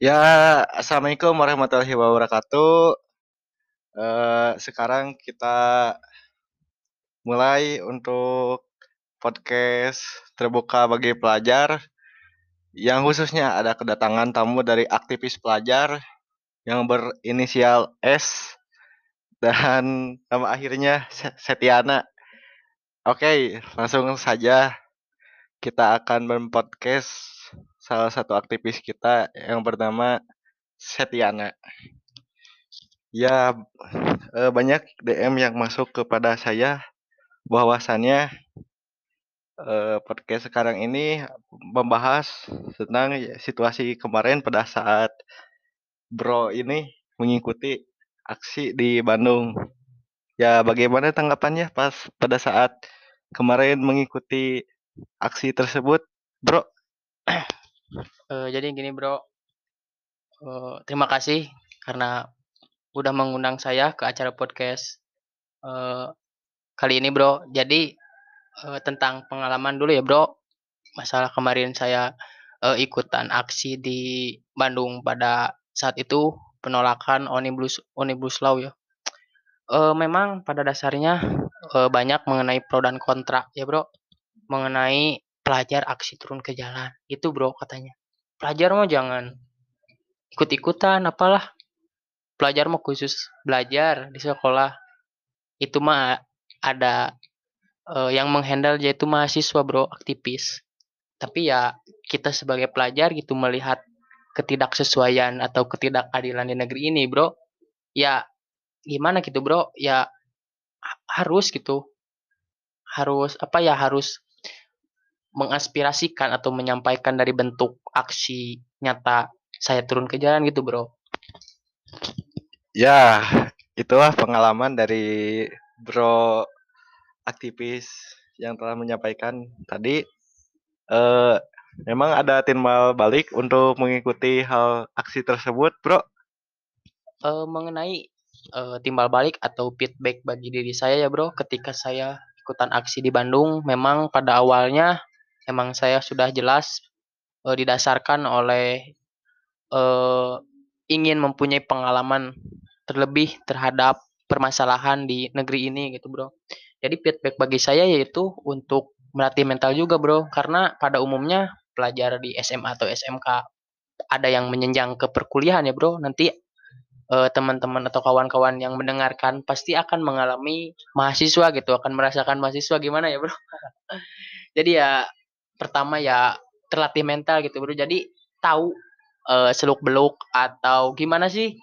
Ya, assalamualaikum warahmatullahi wabarakatuh. Uh, sekarang kita mulai untuk podcast terbuka bagi pelajar yang khususnya ada kedatangan tamu dari aktivis pelajar yang berinisial S dan nama akhirnya Setiana. Oke, langsung saja kita akan mempodcast salah satu aktivis kita yang bernama Setiana. Ya, eh, banyak DM yang masuk kepada saya bahwasannya eh, podcast sekarang ini membahas tentang situasi kemarin pada saat Bro ini mengikuti aksi di Bandung. Ya, bagaimana tanggapannya pas pada saat kemarin mengikuti aksi tersebut, Bro? Uh, jadi gini bro, uh, terima kasih karena udah mengundang saya ke acara podcast uh, kali ini bro. Jadi uh, tentang pengalaman dulu ya bro, masalah kemarin saya uh, ikutan aksi di Bandung pada saat itu penolakan omnibus omnibus law ya. Uh, memang pada dasarnya uh, banyak mengenai pro dan kontra ya bro, mengenai pelajar aksi turun ke jalan. Itu bro katanya. Pelajar mau jangan ikut-ikutan apalah. Pelajar mau khusus belajar di sekolah. Itu mah ada uh, yang menghandle yaitu mahasiswa bro aktivis. Tapi ya kita sebagai pelajar gitu melihat ketidaksesuaian atau ketidakadilan di negeri ini bro ya gimana gitu bro? Ya harus gitu. Harus apa ya harus mengaspirasikan atau menyampaikan dari bentuk aksi nyata saya turun ke jalan gitu bro. Ya itulah pengalaman dari bro aktivis yang telah menyampaikan tadi. Eh, memang ada timbal balik untuk mengikuti hal aksi tersebut bro? Eh, mengenai eh, timbal balik atau feedback bagi diri saya ya bro ketika saya ikutan aksi di Bandung memang pada awalnya emang saya sudah jelas uh, didasarkan oleh uh, ingin mempunyai pengalaman terlebih terhadap permasalahan di negeri ini gitu bro. Jadi feedback bagi saya yaitu untuk melatih mental juga bro, karena pada umumnya pelajar di SMA atau SMK ada yang menyenjang ke perkuliahan ya bro, nanti teman-teman uh, atau kawan-kawan yang mendengarkan pasti akan mengalami mahasiswa gitu, akan merasakan mahasiswa gimana ya bro. Jadi ya pertama ya terlatih mental gitu bro. Jadi tahu uh, seluk beluk atau gimana sih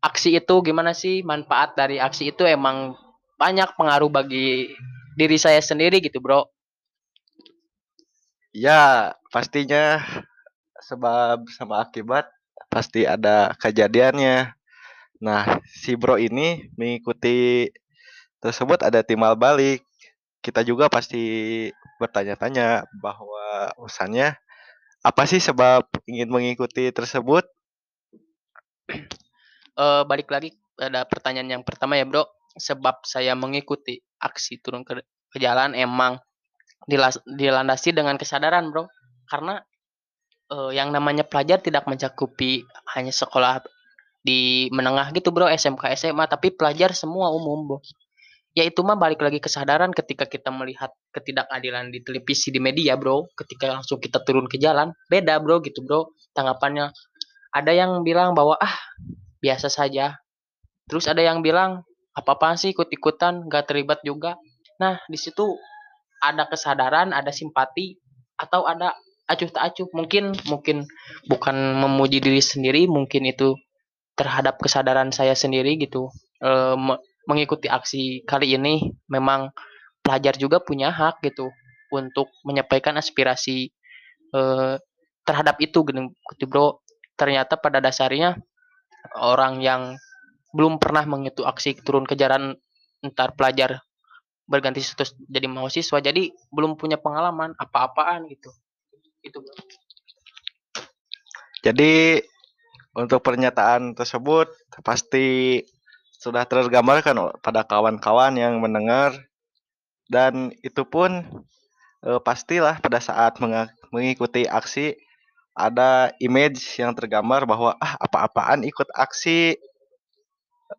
aksi itu gimana sih manfaat dari aksi itu emang banyak pengaruh bagi diri saya sendiri gitu bro. Ya pastinya sebab sama akibat pasti ada kejadiannya. Nah si bro ini mengikuti tersebut ada timbal balik. Kita juga pasti bertanya-tanya bahwa urusannya apa sih sebab ingin mengikuti tersebut? Uh, balik lagi ada pertanyaan yang pertama ya bro, sebab saya mengikuti aksi turun ke, ke jalan emang dilandasi dengan kesadaran bro, karena uh, yang namanya pelajar tidak mencakupi hanya sekolah di menengah gitu bro, SMK, SMA, tapi pelajar semua umum bro ya itu mah balik lagi kesadaran ketika kita melihat ketidakadilan di televisi di media bro. Ketika langsung kita turun ke jalan beda bro gitu bro. Tanggapannya ada yang bilang bahwa ah biasa saja. Terus ada yang bilang apa apa sih ikut ikutan gak terlibat juga. Nah di situ ada kesadaran ada simpati atau ada acuh tak acuh mungkin mungkin bukan memuji diri sendiri mungkin itu terhadap kesadaran saya sendiri gitu mengikuti aksi kali ini memang pelajar juga punya hak gitu untuk menyampaikan aspirasi eh, terhadap itu gitu bro. Ternyata pada dasarnya orang yang belum pernah mengikuti aksi turun ke jalan entar pelajar berganti status jadi mahasiswa jadi belum punya pengalaman apa-apaan gitu. Itu jadi untuk pernyataan tersebut pasti sudah tergambarkan pada kawan-kawan yang mendengar dan itu pun e, pastilah pada saat mengikuti aksi ada image yang tergambar bahwa ah apa-apaan ikut aksi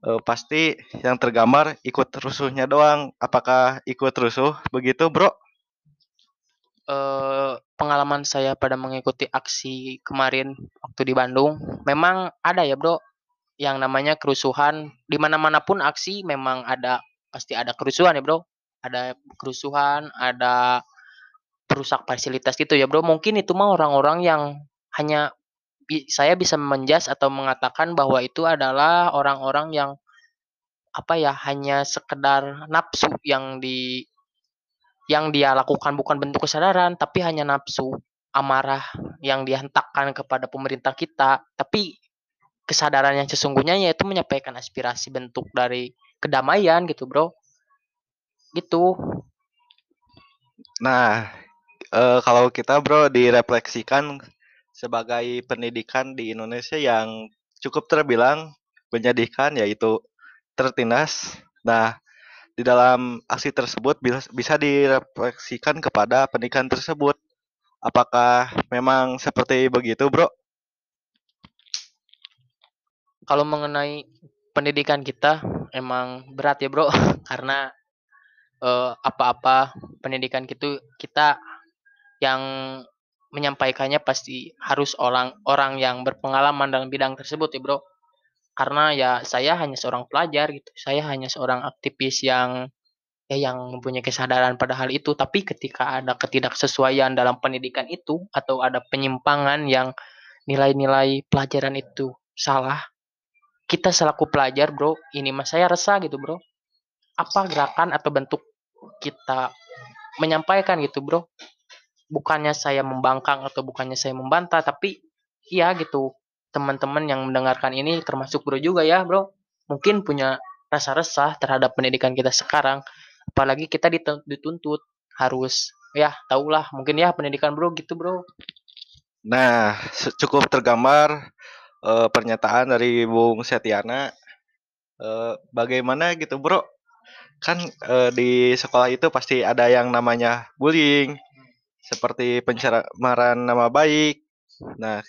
eh, pasti yang tergambar ikut rusuhnya doang. Apakah ikut rusuh begitu, Bro? eh pengalaman saya pada mengikuti aksi kemarin waktu di Bandung, memang ada ya bro, yang namanya kerusuhan. Di mana-mana pun aksi memang ada pasti ada kerusuhan ya bro. Ada kerusuhan, ada perusak fasilitas gitu ya bro. Mungkin itu mah orang-orang yang hanya saya bisa menjas atau mengatakan bahwa itu adalah orang-orang yang apa ya hanya sekedar nafsu yang di yang dia lakukan bukan bentuk kesadaran tapi hanya nafsu amarah yang dihentakkan kepada pemerintah kita tapi kesadaran yang sesungguhnya yaitu menyampaikan aspirasi bentuk dari kedamaian gitu bro gitu Nah, eh, kalau kita Bro direfleksikan sebagai pendidikan di Indonesia yang cukup terbilang menyedihkan yaitu tertindas. Nah, di dalam aksi tersebut bisa direfleksikan kepada pendidikan tersebut. Apakah memang seperti begitu, Bro? Kalau mengenai pendidikan kita emang berat ya bro. Karena eh, apa-apa pendidikan gitu kita yang menyampaikannya pasti harus orang orang yang berpengalaman dalam bidang tersebut ya bro. Karena ya saya hanya seorang pelajar gitu. Saya hanya seorang aktivis yang ya yang mempunyai kesadaran pada hal itu. Tapi ketika ada ketidaksesuaian dalam pendidikan itu atau ada penyimpangan yang nilai-nilai pelajaran itu salah kita selaku pelajar bro ini mas saya resah gitu bro. Apa gerakan atau bentuk kita menyampaikan gitu bro? Bukannya saya membangkang atau bukannya saya membantah tapi iya gitu teman-teman yang mendengarkan ini termasuk bro juga ya bro. Mungkin punya rasa resah terhadap pendidikan kita sekarang apalagi kita dituntut harus ya tahulah mungkin ya pendidikan bro gitu bro. Nah, cukup tergambar uh, pernyataan dari Bung Setiana. Uh, bagaimana gitu, Bro? Kan uh, di sekolah itu pasti ada yang namanya bullying, seperti pencemaran nama baik. Nah,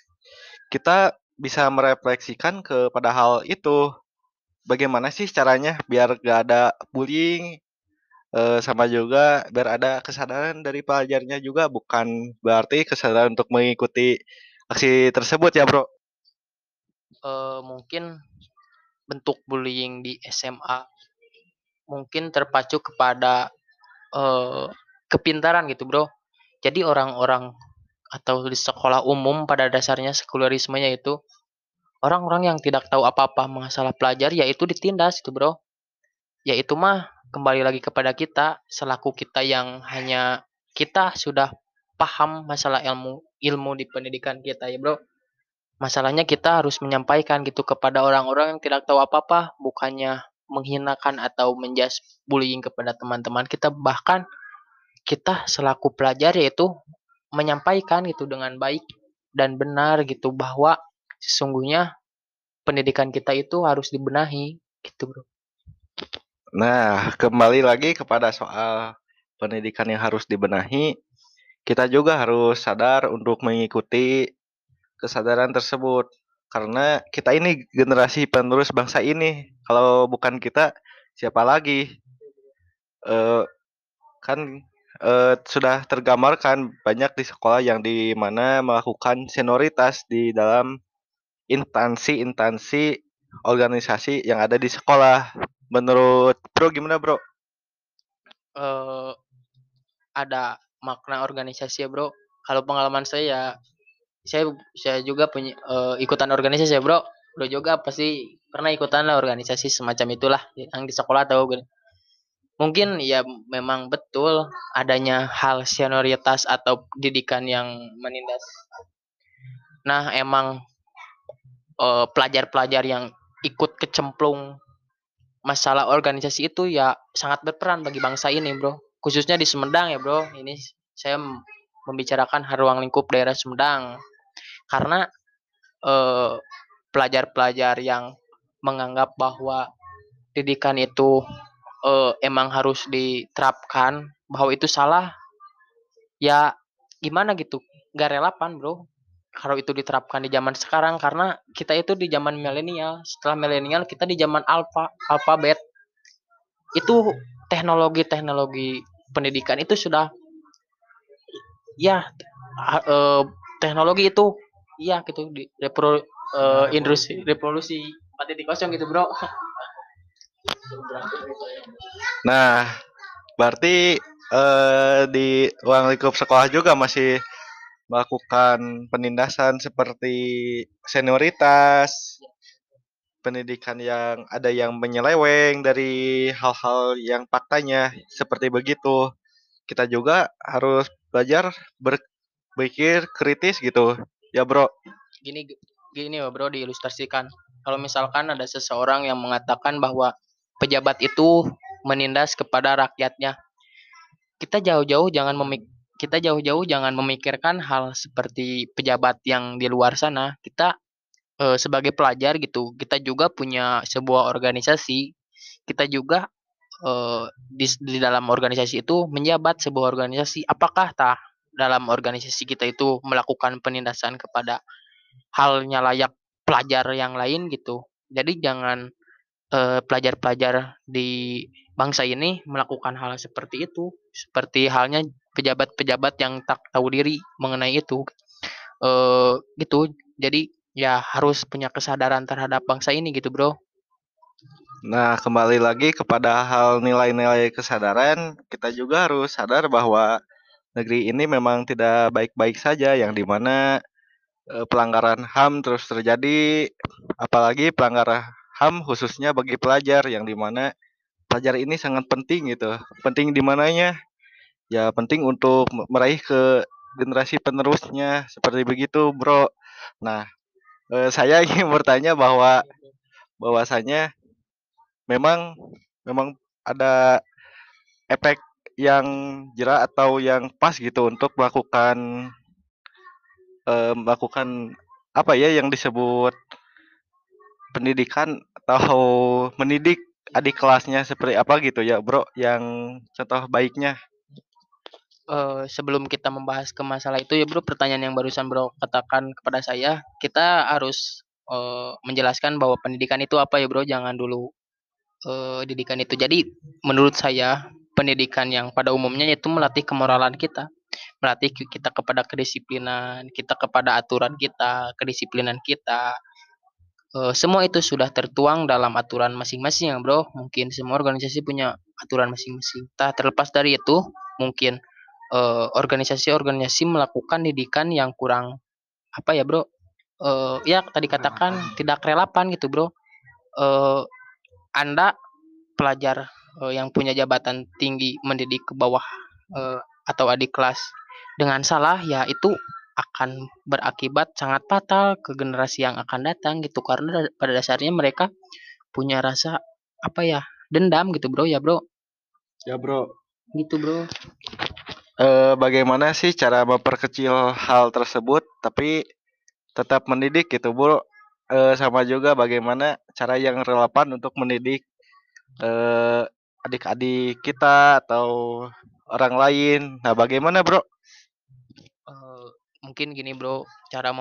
kita bisa merefleksikan kepada hal itu. Bagaimana sih caranya biar gak ada bullying, sama juga biar ada kesadaran dari pelajarnya juga bukan berarti kesadaran untuk mengikuti aksi tersebut ya bro uh, mungkin bentuk bullying di SMA mungkin terpacu kepada uh, kepintaran gitu bro. Jadi orang-orang atau di sekolah umum pada dasarnya sekularismenya itu orang-orang yang tidak tahu apa-apa masalah pelajar yaitu ditindas itu bro. Yaitu mah kembali lagi kepada kita selaku kita yang hanya kita sudah paham masalah ilmu ilmu di pendidikan kita ya bro masalahnya kita harus menyampaikan gitu kepada orang-orang yang tidak tahu apa-apa bukannya menghinakan atau menjas bullying kepada teman-teman kita. Bahkan kita selaku pelajar yaitu menyampaikan gitu dengan baik dan benar gitu bahwa sesungguhnya pendidikan kita itu harus dibenahi gitu bro. Nah, kembali lagi kepada soal pendidikan yang harus dibenahi, kita juga harus sadar untuk mengikuti kesadaran tersebut. Karena kita ini generasi penerus bangsa ini. Kalau bukan kita, siapa lagi? Uh, kan uh, sudah tergambarkan banyak di sekolah yang di mana melakukan senioritas di dalam instansi-instansi organisasi yang ada di sekolah Menurut Bro gimana Bro? Uh, ada makna organisasi ya Bro. Kalau pengalaman saya ya saya saya juga punya uh, ikutan organisasi ya Bro. Bro juga pasti pernah ikutan lah organisasi semacam itulah yang di sekolah gitu. Mungkin ya memang betul adanya hal senioritas atau didikan yang menindas. Nah, emang pelajar-pelajar uh, yang ikut kecemplung masalah organisasi itu ya sangat berperan bagi bangsa ini bro khususnya di Sumedang ya bro ini saya membicarakan ruang lingkup daerah Sumedang. Karena eh, pelajar-pelajar yang menganggap bahwa pendidikan itu eh, emang harus diterapkan bahwa itu salah ya gimana gitu? Gak relevan bro kalau itu diterapkan di zaman sekarang. Karena kita itu di zaman milenial. Setelah milenial kita di zaman alfa alfabet. Itu teknologi-teknologi pendidikan itu sudah ya uh, teknologi itu. Iya gitu. Di repro, uh, industri revolusi 4.0 gitu bro. Nah berarti uh, di ruang lingkup sekolah juga masih melakukan penindasan seperti senioritas, pendidikan yang ada yang menyeleweng dari hal-hal yang faktanya seperti begitu. Kita juga harus belajar berpikir kritis gitu. Ya, Bro. Gini gini ya, Bro, diilustrasikan. Kalau misalkan ada seseorang yang mengatakan bahwa pejabat itu menindas kepada rakyatnya. Kita jauh-jauh jangan memik kita jauh-jauh jangan memikirkan hal seperti pejabat yang di luar sana. Kita e, sebagai pelajar gitu, kita juga punya sebuah organisasi. Kita juga e, di, di dalam organisasi itu menjabat sebuah organisasi. Apakah tah dalam organisasi kita itu melakukan penindasan kepada halnya layak pelajar yang lain gitu. Jadi jangan pelajar-pelajar di bangsa ini melakukan hal seperti itu, seperti halnya pejabat-pejabat yang tak tahu diri mengenai itu uh, gitu jadi ya harus punya kesadaran terhadap bangsa ini gitu bro nah kembali lagi kepada hal nilai-nilai kesadaran kita juga harus sadar bahwa negeri ini memang tidak baik-baik saja yang di mana uh, pelanggaran HAM terus terjadi apalagi pelanggaran HAM khususnya bagi pelajar yang di mana pelajar ini sangat penting gitu. Penting di mananya? Ya penting untuk meraih ke generasi penerusnya seperti begitu bro. Nah eh, saya ingin bertanya bahwa bahwasanya memang memang ada efek yang jerah atau yang pas gitu untuk melakukan eh, melakukan apa ya yang disebut pendidikan atau mendidik adik kelasnya seperti apa gitu ya bro yang contoh baiknya? Uh, sebelum kita membahas ke masalah itu ya Bro, pertanyaan yang barusan Bro katakan kepada saya, kita harus uh, menjelaskan bahwa pendidikan itu apa ya Bro, jangan dulu uh, didikan itu. Jadi menurut saya pendidikan yang pada umumnya itu melatih kemoralan kita, melatih kita kepada kedisiplinan, kita kepada aturan kita, kedisiplinan kita. Uh, semua itu sudah tertuang dalam aturan masing-masing ya bro. Mungkin semua organisasi punya aturan masing-masing. Tak terlepas dari itu, mungkin organisasi-organisasi melakukan didikan yang kurang apa ya bro uh, ya tadi katakan tidak relevan gitu bro uh, anda pelajar uh, yang punya jabatan tinggi mendidik ke bawah uh, atau adik kelas dengan salah ya itu akan berakibat sangat fatal ke generasi yang akan datang gitu. Karena pada dasarnya mereka punya rasa apa ya dendam gitu bro. Ya bro? Ya bro. Gitu bro. Uh, bagaimana sih cara memperkecil hal tersebut tapi tetap mendidik gitu Bu uh, sama juga bagaimana cara yang relevan untuk mendidik uh, adik-adik kita atau orang lain. Nah, bagaimana, Bro? Uh, mungkin gini, Bro, cara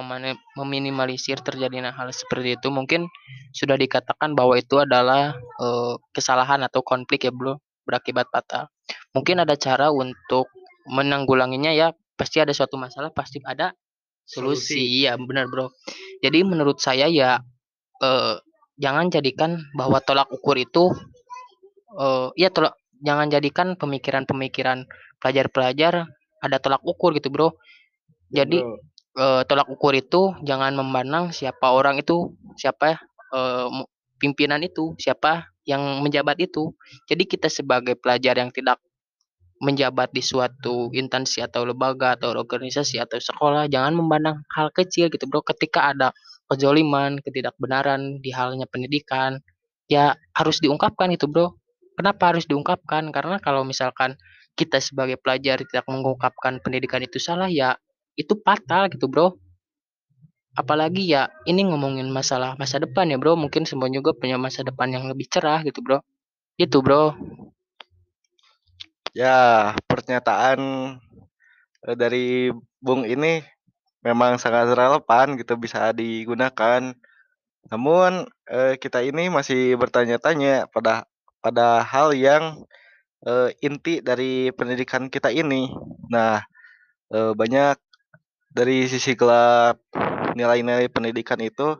meminimalisir terjadinya hal seperti itu mungkin sudah dikatakan bahwa itu adalah uh, kesalahan atau konflik ya, Bro, berakibat fatal. Mungkin ada cara untuk menanggulanginya ya pasti ada suatu masalah pasti ada solusi, solusi. iya benar bro. Jadi menurut saya ya eh, jangan jadikan bahwa tolak ukur itu eh, ya tolak jangan jadikan pemikiran-pemikiran pelajar-pelajar ada tolak ukur gitu bro. Jadi eh, tolak ukur itu jangan memandang siapa orang itu siapa eh, pimpinan itu siapa yang menjabat itu. Jadi kita sebagai pelajar yang tidak menjabat di suatu instansi atau lembaga atau organisasi atau sekolah jangan memandang hal kecil gitu bro. Ketika ada kezoliman ketidakbenaran di halnya pendidikan ya harus diungkapkan itu bro. Kenapa harus diungkapkan? Karena kalau misalkan kita sebagai pelajar tidak mengungkapkan pendidikan itu salah ya itu fatal gitu bro. Apalagi ya ini ngomongin masalah masa depan ya bro. Mungkin semua juga punya masa depan yang lebih cerah gitu bro. Itu bro Ya, pernyataan eh, dari Bung ini memang sangat relevan gitu bisa digunakan. Namun, eee, kita ini masih bertanya-tanya pada pada hal yang, eee, inti dari pendidikan kita ini. Nah, eee, banyak dari sisi gelap nilai-nilai pendidikan itu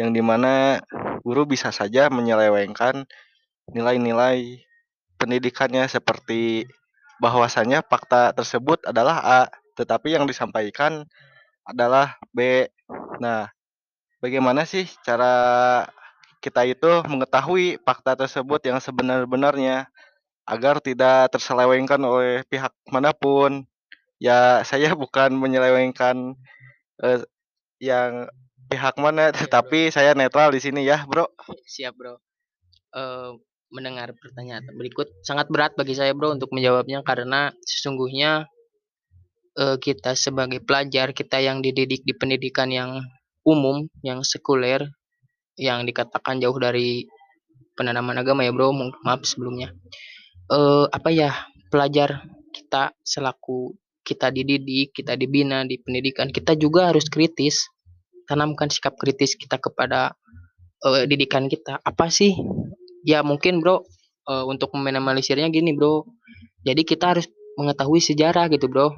yang di mana guru bisa saja menyelewengkan nilai-nilai pendidikannya seperti bahwasanya fakta tersebut adalah A, tetapi yang disampaikan adalah B. Nah, bagaimana sih cara kita itu mengetahui fakta tersebut yang sebenar-benarnya agar tidak terselewengkan oleh pihak mana pun? Ya, saya bukan menyelewengkan eh, yang pihak mana, tetapi saya netral di sini ya, Bro. Siap, Bro. Eh, mendengar pertanyaan berikut sangat berat bagi saya, Bro, untuk menjawabnya karena sesungguhnya eh, kita sebagai pelajar, kita yang dididik di pendidikan yang umum, yang sekuler, yang dikatakan jauh dari penanaman agama ya, Bro. Maaf sebelumnya. Eh, apa ya? Pelajar kita selaku kita dididik, kita dibina di pendidikan, kita juga harus kritis. Tanamkan sikap kritis kita kepada eh, didikan kita. Apa sih? Ya mungkin, Bro, eh, untuk meminimalisirnya gini, Bro. Jadi kita harus mengetahui sejarah gitu, Bro.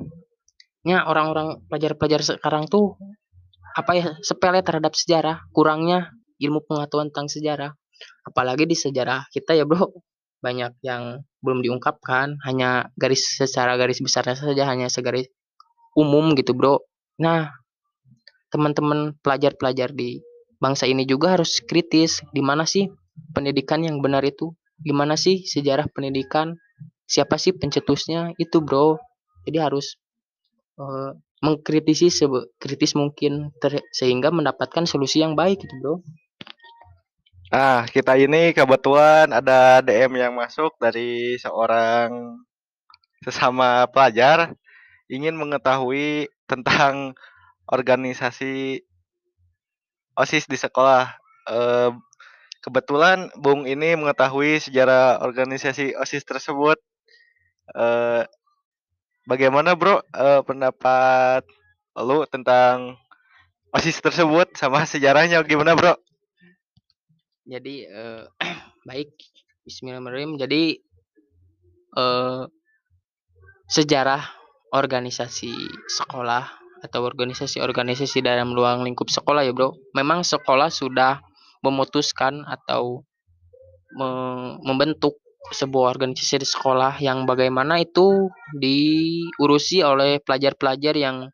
Ya orang-orang pelajar-pelajar sekarang tuh apa ya sepele terhadap sejarah, kurangnya ilmu pengetahuan tentang sejarah. Apalagi di sejarah kita ya, Bro, banyak yang belum diungkapkan, hanya garis secara garis besarnya saja, hanya segaris umum gitu, Bro. Nah, teman-teman pelajar-pelajar di bangsa ini juga harus kritis, di mana sih pendidikan yang benar itu? Di mana sih sejarah pendidikan? Siapa sih pencetusnya? Itu, Bro. Jadi harus eh, mengkritisi kritis mungkin sehingga mendapatkan solusi yang baik gitu, Bro. Nah, kita ini kebetulan ada DM yang masuk dari seorang sesama pelajar ingin mengetahui tentang organisasi OSIS di sekolah. Eh, kebetulan Bung ini mengetahui sejarah organisasi OSIS tersebut. Eh, bagaimana bro eh, pendapat lu tentang OSIS tersebut sama sejarahnya gimana bro? Jadi eh, baik Bismillahirrahmanirrahim. Jadi sejarah organisasi sekolah atau organisasi-organisasi dalam ruang lingkup sekolah ya bro. Memang sekolah sudah memutuskan atau me membentuk sebuah organisasi di sekolah yang bagaimana itu diurusi oleh pelajar-pelajar yang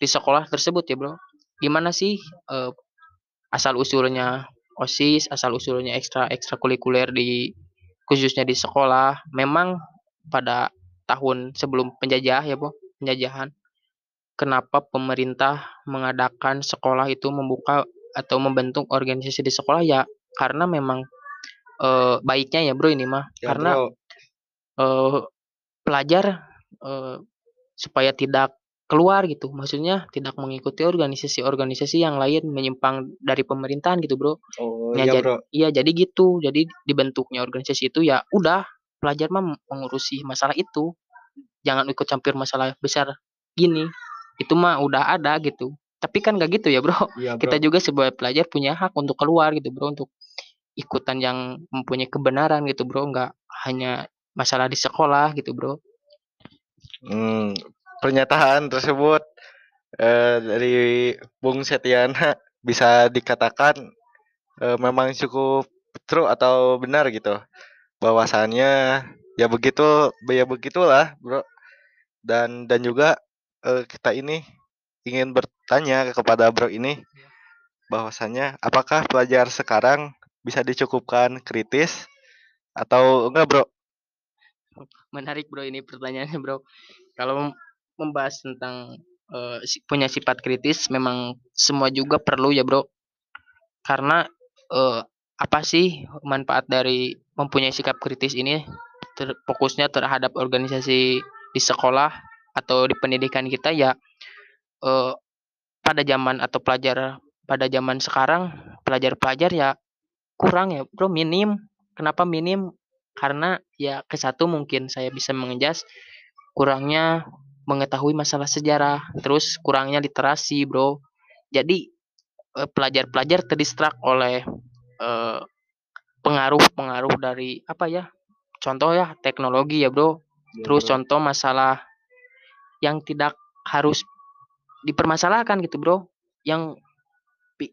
di sekolah tersebut ya bro. Gimana sih eh, asal usulnya OSIS, asal usulnya ekstra ekstrakurikuler di khususnya di sekolah. Memang pada tahun sebelum penjajah ya bu, penjajahan. Kenapa pemerintah mengadakan sekolah itu membuka atau membentuk organisasi di sekolah ya karena memang eh, baiknya ya bro ini mah. Ya, karena bro. eh, pelajar eh, supaya tidak keluar gitu. Maksudnya tidak mengikuti organisasi-organisasi yang lain menyimpang dari pemerintahan gitu bro. Oh Ya, iya jad- bro. iya jadi gitu. Jadi dibentuknya organisasi itu ya udah pelajar mah mengurusi masalah itu. Jangan ikut campur masalah besar gini. Itu mah udah ada gitu tapi kan gak gitu ya bro Iya bro. kita juga sebagai pelajar punya hak untuk keluar gitu bro untuk ikutan yang mempunyai kebenaran gitu bro nggak hanya masalah di sekolah gitu bro Hmm, pernyataan tersebut eh, dari Bung Setiana bisa dikatakan eh, memang cukup true atau benar gitu. Bahwasannya ya begitu, ya begitulah, Bro. Dan dan juga eh, kita ini ingin bertanya kepada Bro ini bahwasannya apakah pelajar sekarang bisa dicukupkan kritis atau enggak, Bro? menarik bro ini pertanyaannya bro. Kalau membahas tentang uh, punya sifat kritis memang semua juga perlu ya bro. Karena uh, apa sih manfaat dari mempunyai sikap kritis ini? Ter fokusnya terhadap organisasi di sekolah atau di pendidikan kita ya uh, pada zaman atau pelajar pada zaman sekarang pelajar-pelajar ya kurang ya bro minim kenapa minim karena ya ke satu mungkin saya bisa mengejas kurangnya mengetahui masalah sejarah, terus kurangnya literasi, Bro. Jadi eh, pelajar-pelajar terdistrak oleh eh, pengaruh-pengaruh dari apa ya? Contoh ya teknologi ya, Bro. Ya, Terus bro. contoh masalah yang tidak harus dipermasalahkan gitu, Bro. Yang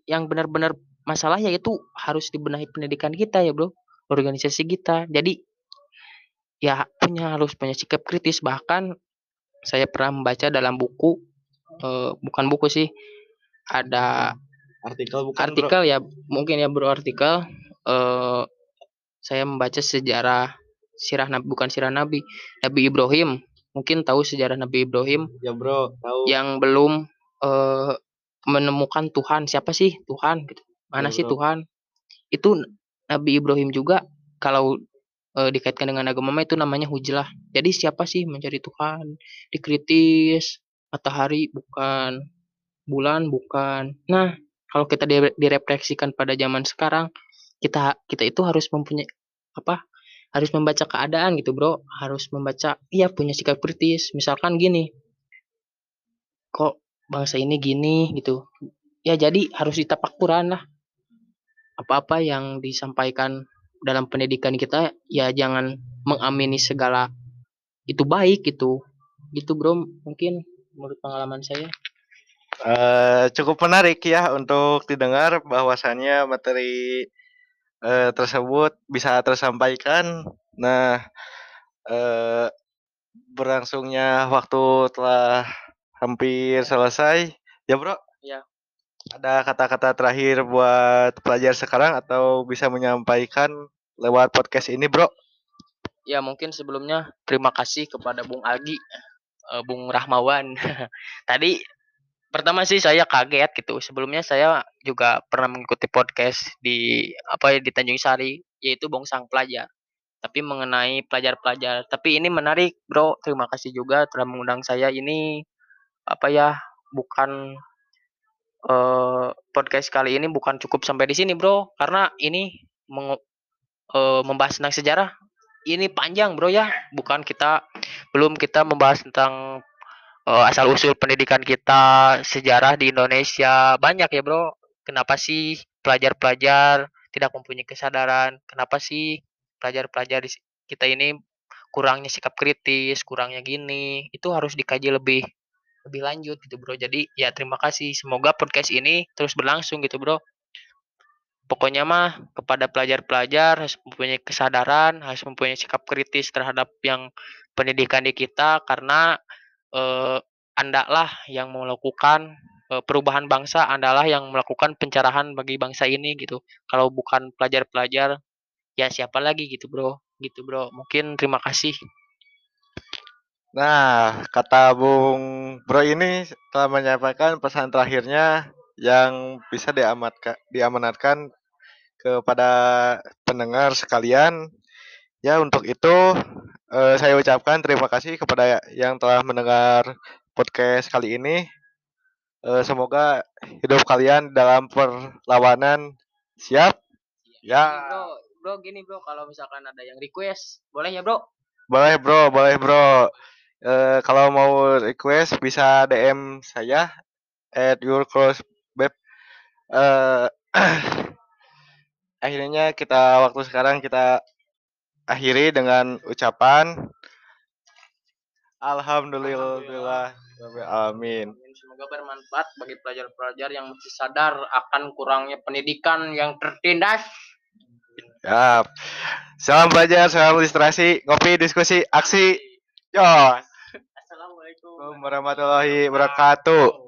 yang benar-benar masalah yaitu harus dibenahi pendidikan kita ya, Bro. Organisasi kita. Jadi ya punya harus punya sikap kritis bahkan saya pernah membaca dalam buku eh, bukan buku sih ada artikel bukan bro artikel ya mungkin ya bro artikel eh saya membaca sejarah sirah nabi bukan sirah nabi Nabi Ibrahim mungkin tahu sejarah Nabi Ibrahim ya bro tahu. yang belum eh, menemukan Tuhan. Siapa sih? Tuhan gitu. Mana Ya, sih bro. Tuhan? Itu Nabi Ibrahim juga kalau eh, dikaitkan dengan agama itu namanya hujlah. Jadi siapa sih mencari Tuhan? Dikritis matahari bukan. Bulan bukan. Nah kalau kita dire- direfleksikan pada zaman sekarang kita kita itu harus mempunyai apa harus membaca keadaan gitu bro. Harus membaca iya punya sikap kritis. Misalkan gini kok bangsa ini gini? gitu. Ya jadi harus ditapakuran lah. Apa-apa yang disampaikan dalam pendidikan kita ya jangan mengamini segala itu baik gitu. Gitu bro mungkin menurut pengalaman saya. Eh, cukup menarik ya untuk didengar bahwasannya materi eh, tersebut bisa tersampaikan. Nah, eh, berlangsungnya waktu telah hampir selesai. Ya bro, ya ada kata-kata terakhir buat pelajar sekarang atau bisa menyampaikan lewat podcast ini bro? ya mungkin sebelumnya terima kasih kepada Bung Agi eh, Bung Rahmawan tadi pertama sih saya kaget gitu. Sebelumnya saya juga pernah mengikuti podcast di apa ya di Tanjung Sari yaitu Bongsang Pelajar. Tapi mengenai pelajar-pelajar. Tapi ini menarik bro. Terima kasih juga telah mengundang saya. Ini apa ya bukan eh, podcast kali ini bukan cukup sampai di sini bro. Karena ini meng- eh, membahas tentang sejarah. Ini panjang bro ya. Bukan kita belum kita membahas tentang eh, asal usul pendidikan kita sejarah di Indonesia banyak ya bro. Kenapa sih pelajar-pelajar tidak mempunyai kesadaran? Kenapa sih pelajar-pelajar kita ini kurangnya sikap kritis kurangnya gini? Itu harus dikaji lebih lebih lanjut gitu bro. Jadi ya terima kasih. Semoga podcast ini terus berlangsung gitu bro. Pokoknya mah kepada pelajar-pelajar harus mempunyai kesadaran harus mempunyai sikap kritis terhadap yang pendidikan di kita karena eh, andalah yang melakukan eh, perubahan bangsa andalah yang melakukan pencerahan bagi bangsa ini gitu. Kalau bukan pelajar-pelajar ya siapa lagi gitu bro. Gitu bro. Mungkin terima kasih. Nah, kata Bung Bro ini telah menyampaikan pesan terakhirnya yang bisa diamatkan, diamanatkan kepada pendengar sekalian. Ya, untuk itu eh, saya ucapkan terima kasih kepada yang telah mendengar podcast kali ini. Eh, semoga hidup kalian dalam perlawanan siap. Ya. bro bro gini bro kalau misalkan ada yang request boleh ya bro Boleh bro, boleh bro. Eh, kalau mau request bisa DM saya at your close babe. Eh, akhirnya kita waktu sekarang kita akhiri dengan ucapan Alhamdulillah. Amin. Semoga bermanfaat bagi pelajar-pelajar yang masih sadar akan kurangnya pendidikan yang tertindas. Ya. Salam belajar, salam ilustrasi, ngopi, diskusi, aksi. Yo. Assalamualaikum Warahmatullahi wabarakatuh.